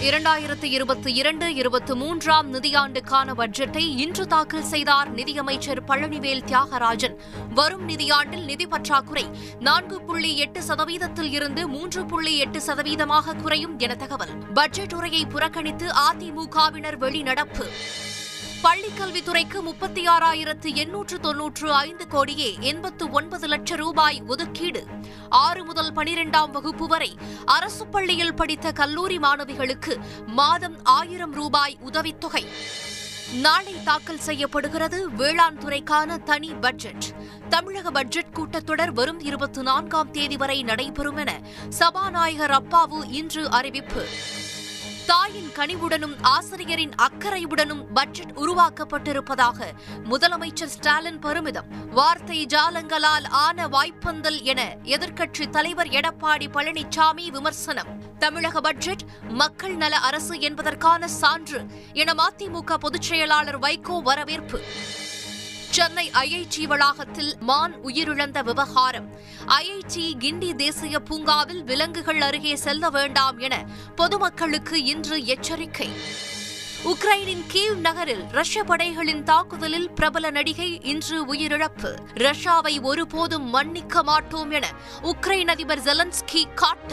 இரண்டாயிரத்து இருபத்தி இரண்டு இருபத்தி மூன்றாம் நிதியாண்டுக்கான பட்ஜெட்டை இன்று தாக்கல் செய்தார் நிதியமைச்சர் பழனிவேல் தியாகராஜன். வரும் நிதியாண்டில் நிதி பற்றாக்குறை நான்கு புள்ளி எட்டு சதவீதத்தில் இருந்து மூன்று புள்ளி எட்டு சதவீதமாக குறையும் என தகவல். பட்ஜெட் உரையை புறக்கணித்து அதிமுகவினர் வெளிநடப்பு. பள்ளிக்கல்வித்துறைக்கு முப்பத்தி ஆறாயிரத்து எண்ணூற்று தொன்னூற்று ஐந்து கோடியே எண்பத்து ஒன்பது லட்சம் ரூபாய் ஒதுக்கீடு. ஆறு முதல் பனிரெண்டாம் வகுப்பு வரை அரசு பள்ளியில் படித்த கல்லூரி மாணவிகளுக்கு மாதம் ஆயிரம் ரூபாய் உதவித்தொகை. நாளை தாக்கல் செய்யப்படுகிறது வேளாண் துறைக்கான தனி பட்ஜெட். தமிழக பட்ஜெட் கூட்டத்தொடர் வரும் இருபத்தி நான்காம் தேதி வரை நடைபெறும் என சபாநாயகர் அப்பாவு இன்று அறிவிப்பு. தாயின் கனிவுடனும் ஆசிரியரின் அக்கறையுடனும் பட்ஜெட் உருவாக்கப்பட்டிருப்பதாக முதலமைச்சர் ஸ்டாலின் பெருமிதம். வார்த்தை ஜாலங்களால் ஆன வாய்ப்பந்தல் என எதிர்க்கட்சி தலைவர் எடப்பாடி பழனிசாமி விமர்சனம். தமிழக பட்ஜெட் மக்கள் நல அரசு என்பதற்கான சான்று என மதிமுக பொதுச்செயலாளர் வைகோ வரவேற்பு. சென்னை ஐஐடி வளாகத்தில் மான் உயிரிழந்த விவகாரம். ஐஐடி கிண்டி தேசிய பூங்காவில் விலங்குகள் அருகே செல்ல வேண்டாம் என பொதுமக்களுக்கு இன்று எச்சரிக்கை. உக்ரைனின் கீவ் நகரில் ரஷ்ய படைகளின் தாக்குதலில் பிரபல நடிகை இன்று உயிரிழப்பு. ரஷ்யாவை ஒருபோதும் மன்னிக்க மாட்டோம் என உக்ரைன் அதிபர் ஜெலன்ஸ்கி காட்டம்.